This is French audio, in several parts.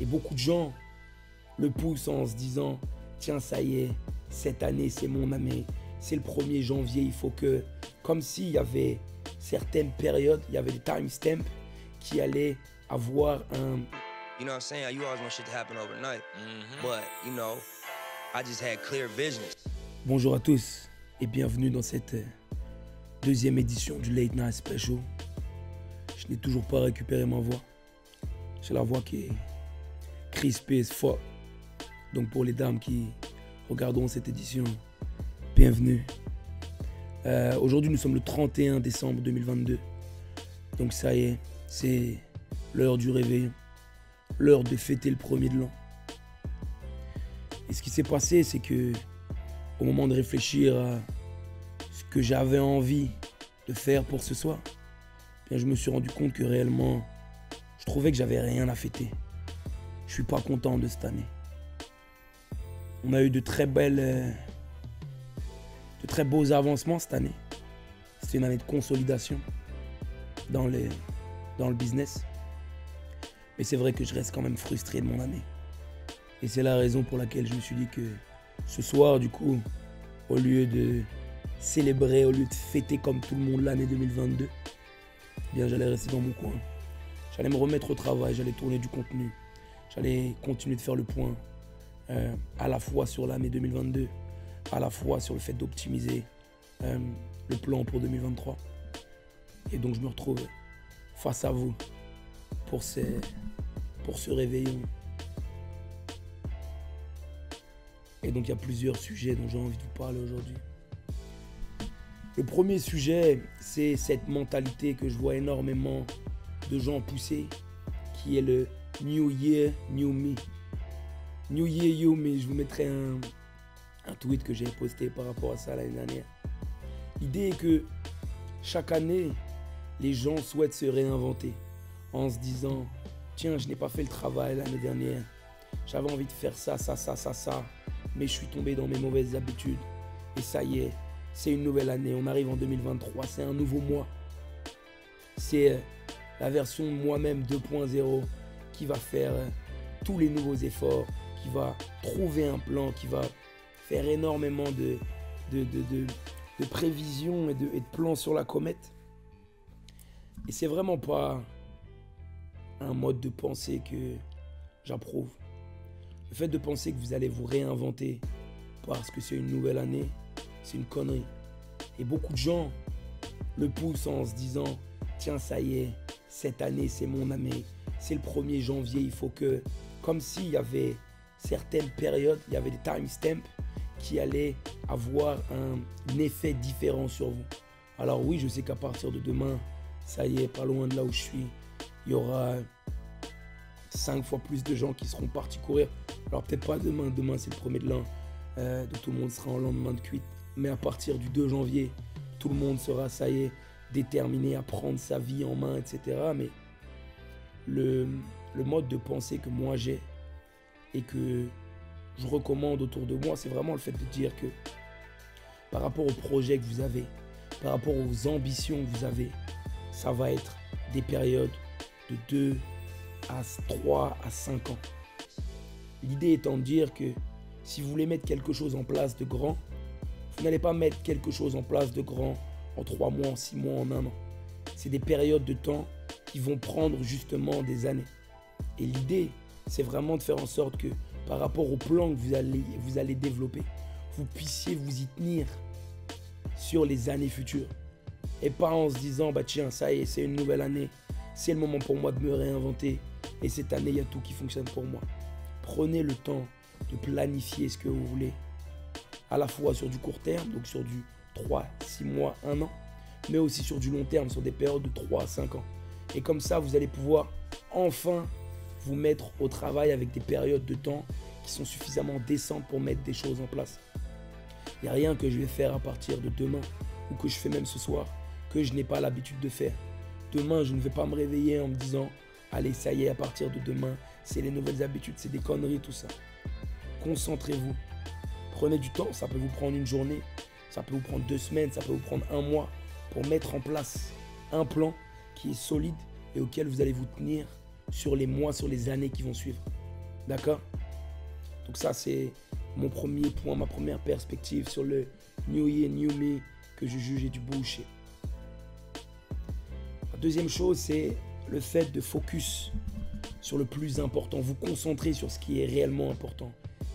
Et beaucoup de gens le poussent en se disant Tiens, ça y est, cette année, c'est mon année. C'est le 1er janvier, il faut que. Comme s'il y avait certaines périodes, il y avait des timestamps qui allaient avoir un. You know what I'm saying? You always want shit to happen overnight. But, you know, I just had clear vision. Bonjour à tous et bienvenue dans cette euh, deuxième édition du Late Night Special. Je n'ai toujours pas récupéré ma voix. J'ai la voix qui est crispée as fuck. Donc pour les dames qui regarderont cette édition, bienvenue. Euh, Aujourd'hui nous sommes le 31 décembre 2022. Donc ça y est, c'est l'heure du réveillon. L'heure de fêter le premier de l'an. Et ce qui s'est passé, c'est que au moment de réfléchir à ce que j'avais envie de faire pour ce soir, eh je me suis rendu compte que réellement, je trouvais que j'avais rien à fêter. Je suis pas content de cette année. On a eu de très belles, euh, de très beaux avancements cette année. C'était une année de consolidation dans, dans le business. Mais c'est vrai que je reste quand même frustré de mon année. Et c'est la raison pour laquelle je me suis dit que ce soir, du coup, au lieu de célébrer, au lieu de fêter comme tout le monde l'année 2022, eh bien j'allais rester dans mon coin. J'allais me remettre au travail, j'allais tourner du contenu, j'allais continuer de faire le point, euh, à la fois sur l'année 2022, à la fois sur le fait d'optimiser euh, le plan pour 2023. Et donc je me retrouve face à vous pour, ces, pour ce réveillon. Et donc il y a plusieurs sujets dont j'ai envie de vous parler aujourd'hui. Le premier sujet, c'est cette mentalité que je vois énormément de gens pousser, qui est le New Year, New Me. New Year, You Me, je vous mettrai un, un tweet que j'ai posté par rapport à ça l'année dernière. L'idée est que chaque année, les gens souhaitent se réinventer en se disant, tiens, je n'ai pas fait le travail l'année dernière, j'avais envie de faire ça, ça, ça, ça, ça, mais je suis tombé dans mes mauvaises habitudes. Et ça y est, c'est une nouvelle année, on arrive en 2023, c'est un nouveau mois. C'est euh, la version moi-même 2.0 qui va faire euh, tous les nouveaux efforts, qui va trouver un plan, qui va faire énormément de, de, de, de- de prévisions et de, et de plans sur la comète. Et c'est vraiment pas un mode de pensée que j'approuve. Le fait de penser que vous allez vous réinventer parce que c'est une nouvelle année, c'est une connerie. Et beaucoup de gens le poussent en se disant Tiens, ça y est, cette année, c'est mon année. C'est le 1er janvier, il faut que. Comme s'il y avait certaines périodes, il y avait des timestamps qui allaient avoir un, effet différent sur vous. Alors, oui, je sais qu'à partir de demain, ça y est, pas loin de là où je suis, il y aura cinq fois plus de gens qui seront partis courir. Alors peut-être pas demain, demain c'est le premier de l'an, euh, tout le monde sera en lendemain de cuite. Mais à partir du 2 janvier, tout le monde sera, ça y est, déterminé à prendre sa vie en main, etc. Mais le, le mode de pensée que moi j'ai et que je recommande autour de moi, c'est vraiment le fait de dire que par rapport au projet que vous avez, par rapport aux ambitions que vous avez, ça va être des périodes de 2 à 3 à 5 ans. L'idée étant de dire que si vous voulez mettre quelque chose en place de grand, vous n'allez pas mettre quelque chose en place de grand en 3 mois, en 6 mois, en un an. C'est des périodes de temps qui vont prendre justement des années. Et l'idée, c'est vraiment de faire en sorte que par rapport au plan que vous allez, vous allez développer, vous puissiez vous y tenir sur les années futures. Et pas en se disant, bah tiens, ça y est, c'est une nouvelle année, c'est le moment pour moi de me réinventer. Et cette année, il y a tout qui fonctionne pour moi. Prenez le temps de planifier ce que vous voulez, à la fois sur du court terme, donc sur du 3, 6 mois, 1 an, mais aussi sur du long terme, sur des périodes de 3 à 5 ans. Et comme ça, vous allez pouvoir enfin vous mettre au travail avec des périodes de temps qui sont suffisamment décentes pour mettre des choses en place. Il n'y a rien que je vais faire à partir de demain ou que je fais même ce soir que je n'ai pas l'habitude de faire. Demain, je ne vais pas me réveiller en me disant Allez, ça y est, à partir de demain, c'est les nouvelles habitudes, c'est des conneries, tout ça. Concentrez-vous. Prenez du temps, ça peut vous prendre une journée, ça peut vous prendre deux semaines, ça peut vous prendre un mois pour mettre en place un plan qui est solide et auquel vous allez vous tenir sur les mois, sur les années qui vont suivre. D'accord? Donc ça, c'est mon premier point, ma première perspective sur le New Year, New Me que je juge du bullshit. La deuxième chose, c'est le fait de focus sur le plus important, vous concentrer sur ce qui est réellement important.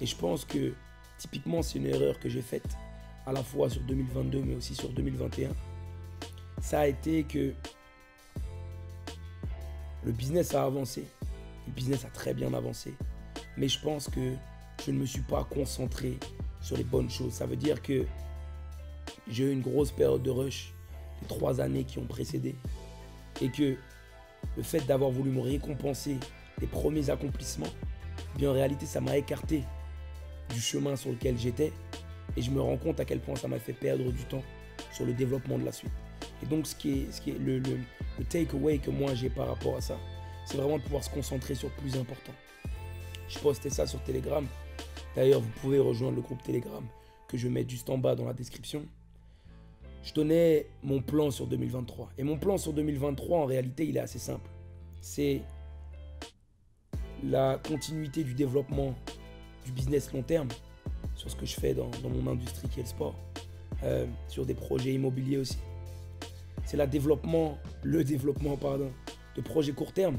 Et je pense que typiquement, c'est une erreur que j'ai faite à la fois sur 2022 mais aussi sur 2021. Ça a été que le business a avancé. Le business a très bien avancé. Mais je pense que je ne me suis pas concentré sur les bonnes choses. Ça veut dire que j'ai eu une grosse période de rush les trois années qui ont précédé. Et que le fait d'avoir voulu me récompenser les premiers accomplissements, bien en réalité ça m'a écarté du chemin sur lequel j'étais. Et je me rends compte à quel point ça m'a fait perdre du temps sur le développement de la suite. Et donc ce qui est, ce qui est le, le, le takeaway que moi j'ai par rapport à ça, c'est vraiment de pouvoir se concentrer sur le plus important. Je postais ça sur Telegram. D'ailleurs, vous pouvez rejoindre le groupe Telegram que je mets juste en bas dans la description. Je donnais mon plan sur 2023. Et mon plan sur 2023, en réalité, il est assez simple. C'est la continuité du développement du business long terme sur ce que je fais dans, mon industrie qui est le sport, euh, sur des projets immobiliers aussi. C'est le développement, le développement pardon, de projets court terme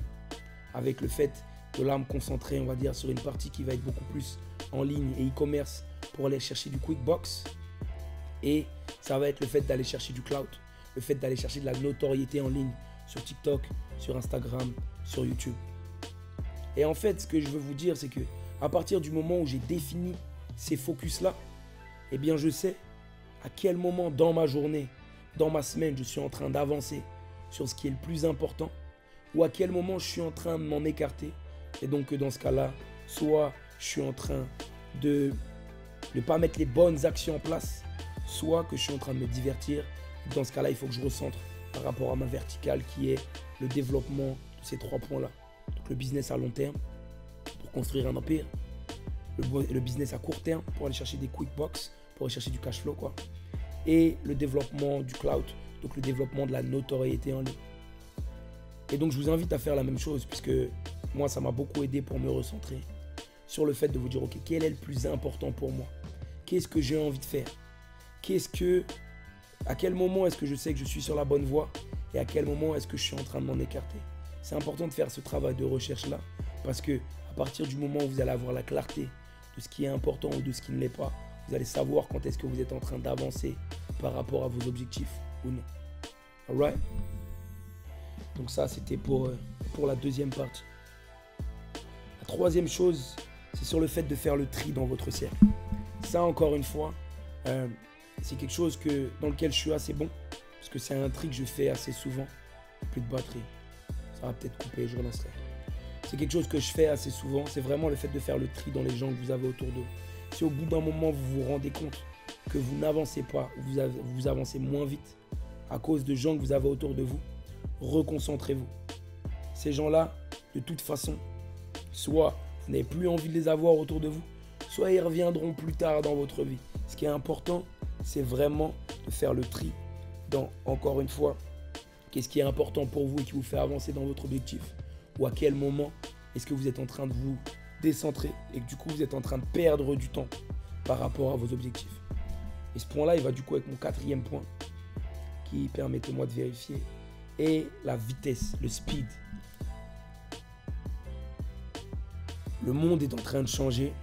avec le fait de là me concentrer, on va dire, sur une partie qui va être beaucoup plus en ligne et e-commerce pour aller chercher du quick box. Et ça va être le fait d'aller chercher du cloud, le fait d'aller chercher de la notoriété en ligne sur TikTok, sur Instagram, sur YouTube. Et en fait, ce que je veux vous dire, c'est que à partir du moment où j'ai défini ces focus-là, eh bien, je sais à quel moment dans ma journée, dans ma semaine, je suis en train d'avancer sur ce qui est le plus important ou à quel moment je suis en train de m'en écarter. Et donc, dans ce cas-là, soit je suis en train de ne pas mettre les bonnes actions en place, soit que je suis en train de me divertir. Dans ce cas-là, il faut que je recentre par rapport à ma verticale qui est le développement de ces trois points-là. Donc le business à long terme pour construire un empire, le, business à court terme pour aller chercher des quick box, pour aller chercher du cash flow quoi. Et le développement du cloud, donc le développement de la notoriété en ligne. Et donc je vous invite à faire la même chose puisque moi ça m'a beaucoup aidé pour me recentrer sur le fait de vous dire ok quel est le plus important pour moi? Qu'est-ce que j'ai envie de faire? Qu'est-ce que à quel moment est-ce que je sais que je suis sur la bonne voie? Et à quel moment est-ce que je suis en train de m'en écarter? C'est important de faire ce travail de recherche là parce que à partir du moment où vous allez avoir la clarté de ce qui est important ou de ce qui ne l'est pas, vous allez savoir quand est-ce que vous êtes en train d'avancer par rapport à vos objectifs ou non. Alright donc ça, c'était pour, euh, pour la deuxième partie. La troisième chose, c'est sur le fait de faire le tri dans votre cercle. Ça, encore une fois, euh, c'est quelque chose que, dans lequel je suis assez bon. Parce que c'est un tri que je fais assez souvent. Plus de batterie. Ça va peut-être couper, je relancerai. C'est quelque chose que je fais assez souvent. C'est vraiment le fait de faire le tri dans les gens que vous avez autour de vous. Si au bout d'un moment, vous vous rendez compte que vous n'avancez pas, vous, vous avancez moins vite à cause de gens que vous avez autour de vous, reconcentrez-vous. Ces gens-là, de toute façon, soit vous n'avez plus envie de les avoir autour de vous, soit ils reviendront plus tard dans votre vie. Ce qui est important, c'est vraiment de faire le tri dans, encore une fois, qu'est-ce qui est important pour vous et qui vous fait avancer dans votre objectif. Ou à quel moment est-ce que vous êtes en train de vous décentrer et que du coup vous êtes en train de perdre du temps par rapport à vos objectifs. Et ce point-là, il va du coup avec mon quatrième point qui, permettez-moi de vérifier, et la vitesse, le speed. Le monde est en train de changer.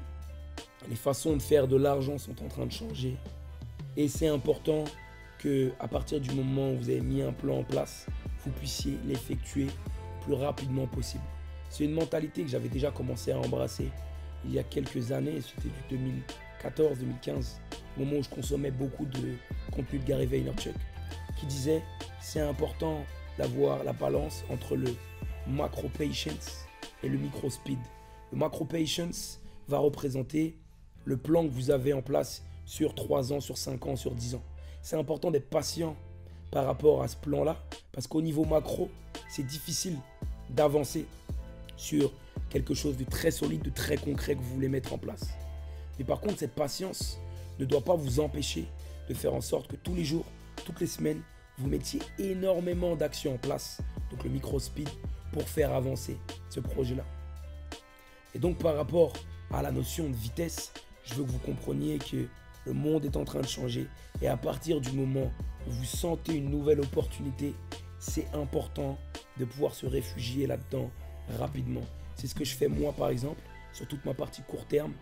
Les façons de faire de l'argent sont en train de changer. Et c'est important que à partir du moment où vous avez mis un plan en place, vous puissiez l'effectuer le plus rapidement possible. C'est une mentalité que j'avais déjà commencé à embrasser il y a quelques années, c'était du 2014-2015, au moment où je consommais beaucoup de contenu de Gary Vaynerchuk, qui disait c'est important d'avoir la balance entre le macro patience et le micro speed. Le macro patience va représenter le plan que vous avez en place sur 3 ans, sur 5 ans, sur 10 ans. C'est important d'être patient par rapport à ce plan-là parce qu'au niveau macro, c'est difficile d'avancer sur quelque chose de très solide, de très concret que vous voulez mettre en place. Mais par contre, cette patience ne doit pas vous empêcher de faire en sorte que tous les jours, toutes les semaines, vous mettiez énormément d'actions en place, donc le micro speed, pour faire avancer ce projet-là. Et donc par rapport à la notion de vitesse, je veux que vous compreniez que le monde est en train de changer. Et à partir du moment où vous sentez une nouvelle opportunité, c'est important de pouvoir se réfugier là-dedans rapidement. C'est ce que je fais moi par exemple sur toute ma partie court terme,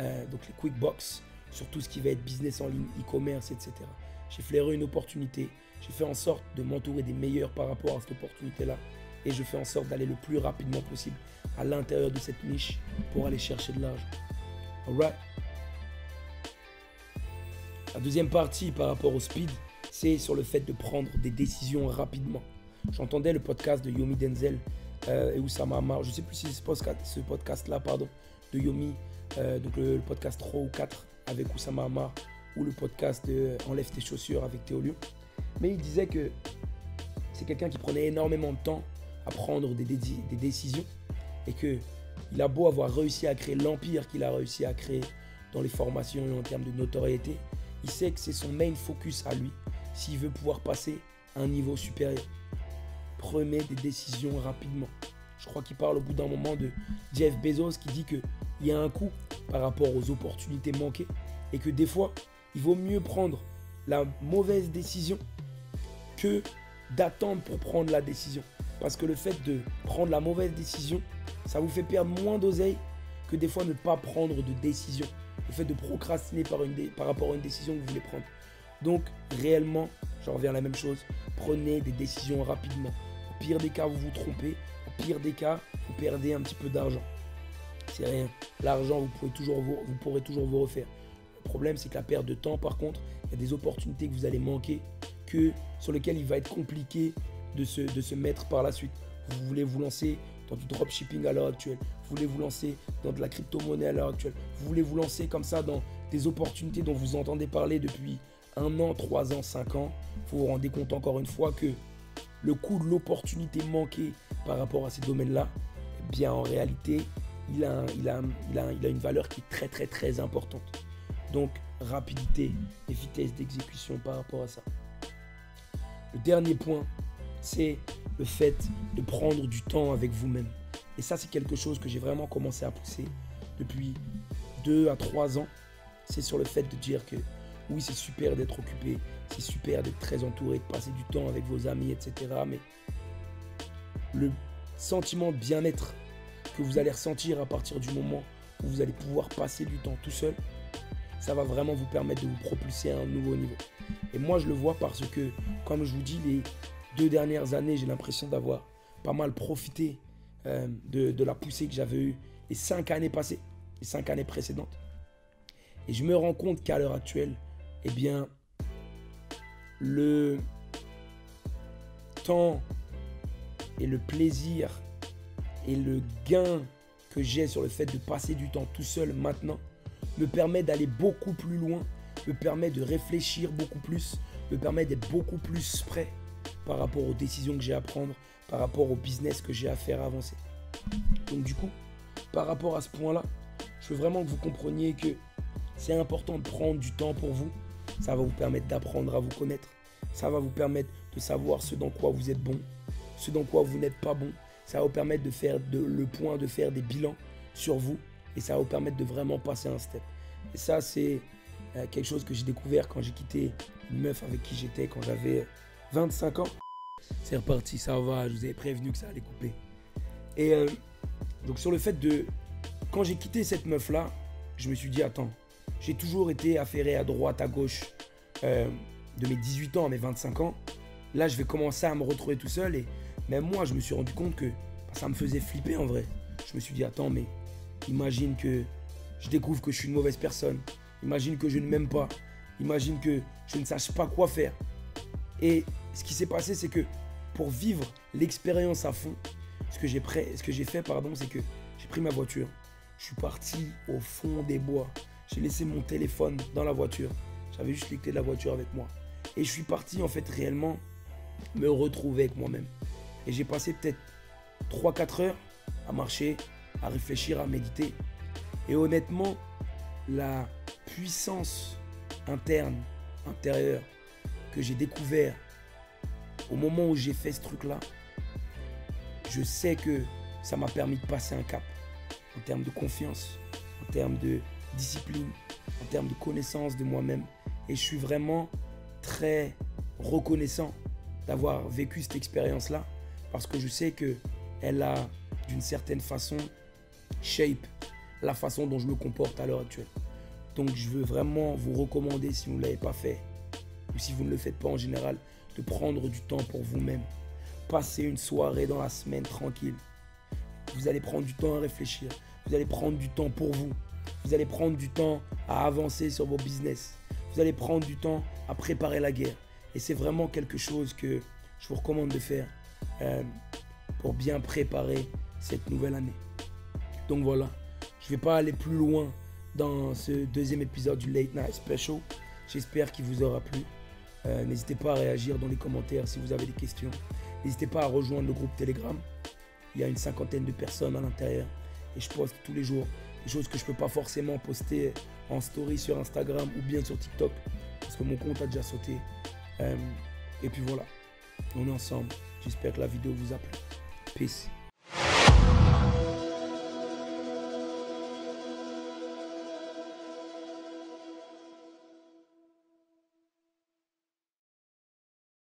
euh, donc les quick box, sur tout ce qui va être business en ligne, e-commerce, etc. J'ai flairé une opportunité, j'ai fait en sorte de m'entourer des meilleurs par rapport à cette opportunité-là et je fais en sorte d'aller le plus rapidement possible à l'intérieur de cette niche pour aller chercher de l'argent. Alright? La deuxième partie par rapport au speed, c'est sur le fait de prendre des décisions rapidement. J'entendais le podcast de Yomi Denzel euh, et Oussama Amar. Je ne sais plus si c'est ce podcast-là, pardon, de Yomi, euh, donc le, podcast 3 ou 4 avec Oussama Amar ou le podcast de Enlève tes chaussures avec Théolio. Mais il disait que c'est quelqu'un qui prenait énormément de temps à prendre des, décisions et que il a beau avoir réussi à créer l'empire qu'il a réussi à créer dans les formations et en termes de notoriété, il sait que c'est son main focus à lui s'il veut pouvoir passer à un niveau supérieur. Prenez des décisions rapidement. Je crois qu'il parle au bout d'un moment de Jeff Bezos qui dit qu'il y a un coût par rapport aux opportunités manquées et que des fois, il vaut mieux prendre la mauvaise décision que d'attendre pour prendre la décision. Parce que le fait de prendre la mauvaise décision, ça vous fait perdre moins d'oseille que des fois ne pas prendre de décision. Le fait de procrastiner par, une par rapport à une décision que vous voulez prendre. Donc, réellement, j'en reviens à la même chose. Prenez des décisions rapidement. Pire des cas, vous vous trompez. Pire des cas, vous perdez un petit peu d'argent. C'est rien. L'argent, vous, pourrez toujours vous, vous pourrez toujours vous refaire. Le problème, c'est que la perte de temps, par contre, il y a des opportunités que vous allez manquer, que, sur lesquelles il va être compliqué de se, de se mettre par la suite. Vous voulez vous lancer dans du dropshipping à l'heure actuelle. Vous voulez vous lancer dans de la crypto-monnaie à l'heure actuelle. Vous voulez vous lancer comme ça dans des opportunités dont vous entendez parler depuis un an, trois ans, cinq ans. Vous vous rendez compte encore une fois que le coût de l'opportunité manquée par rapport à ces domaines-là, eh bien en réalité, il a, une valeur qui est très très très importante. Donc rapidité et vitesse d'exécution par rapport à ça. Le dernier point, c'est le fait de prendre du temps avec vous-même. Et ça, c'est quelque chose que j'ai vraiment commencé à pousser depuis deux à trois ans. C'est sur le fait de dire que oui, c'est super d'être occupé, c'est super d'être très entouré, de passer du temps avec vos amis, etc. Mais le sentiment de bien-être que vous allez ressentir à partir du moment où vous allez pouvoir passer du temps tout seul, ça va vraiment vous permettre de vous propulser à un nouveau niveau. Et moi, je le vois parce que, comme je vous dis, les deux dernières années, j'ai l'impression d'avoir pas mal profité euh, de, la poussée que j'avais eue les cinq années passées, les cinq années précédentes. Et je me rends compte qu'à l'heure actuelle, eh bien, le temps et le plaisir et le gain que j'ai sur le fait de passer du temps tout seul maintenant me permet d'aller beaucoup plus loin, me permet de réfléchir beaucoup plus, me permet d'être beaucoup plus prêt par rapport aux décisions que j'ai à prendre, par rapport au business que j'ai à faire avancer. Donc du coup, par rapport à ce point-là, je veux vraiment que vous compreniez que c'est important de prendre du temps pour vous. Ça va vous permettre d'apprendre à vous connaître. Ça va vous permettre de savoir ce dans quoi vous êtes bon, ce dans quoi vous n'êtes pas bon. Ça va vous permettre de faire le point, de faire des bilans sur vous. Et ça va vous permettre de vraiment passer un step. Et ça, c'est euh, quelque chose que j'ai découvert quand j'ai quitté une meuf avec qui j'étais quand j'avais 25 ans. C'est reparti, ça va, je vous avais prévenu que ça allait couper. Et euh, donc sur le fait de... Quand j'ai quitté cette meuf-là, je me suis dit, attends, j'ai toujours été affairé à droite, à gauche, euh, de mes 18 ans à mes 25 ans. Là, je vais commencer à me retrouver tout seul. Et même moi, je me suis rendu compte que ça me faisait flipper en vrai. Je me suis dit, attends, mais imagine que je découvre que je suis une mauvaise personne. Imagine que je ne m'aime pas. Imagine que je ne sache pas quoi faire. Et ce qui s'est passé, c'est que pour vivre l'expérience à fond, ce que j'ai fait, pardon, c'est que j'ai pris ma voiture, je suis parti au fond des bois, j'ai laissé mon téléphone dans la voiture, j'avais juste les clés de la voiture avec moi, et je suis parti en fait réellement me retrouver avec moi-même. Et j'ai passé peut-être 3-4 heures à marcher, à réfléchir, à méditer. Et honnêtement, la puissance interne, intérieure, que j'ai découvert au moment où j'ai fait ce truc-là, je sais que ça m'a permis de passer un cap. en termes de confiance, en termes de discipline, en termes de connaissance de moi-même. Et je suis vraiment très reconnaissant d'avoir vécu cette expérience-là parce que je sais que elle a d'une certaine façon shape la façon dont je me comporte à l'heure actuelle. Donc je veux vraiment vous recommander si vous ne l'avez pas fait ou si vous ne le faites pas en général de prendre du temps pour vous-même. Passez une soirée dans la semaine tranquille. Vous allez prendre du temps à réfléchir. Vous allez prendre du temps pour vous. Vous allez prendre du temps à avancer sur vos business. Vous allez prendre du temps à préparer la guerre. Et c'est vraiment quelque chose que je vous recommande de faire euh, pour bien préparer cette nouvelle année. Donc voilà, je ne vais pas aller plus loin dans ce deuxième épisode du Late Night Special. J'espère qu'il vous aura plu. Euh, n'hésitez pas à réagir dans les commentaires si vous avez des questions. N'hésitez pas à rejoindre le groupe Telegram. Il y a une cinquantaine de personnes à l'intérieur. Et je poste tous les jours des choses que je ne peux pas forcément poster en story sur Instagram ou bien sur TikTok. Parce que mon compte a déjà sauté. Euh, et puis voilà, on est ensemble. J'espère que la vidéo vous a plu. Peace.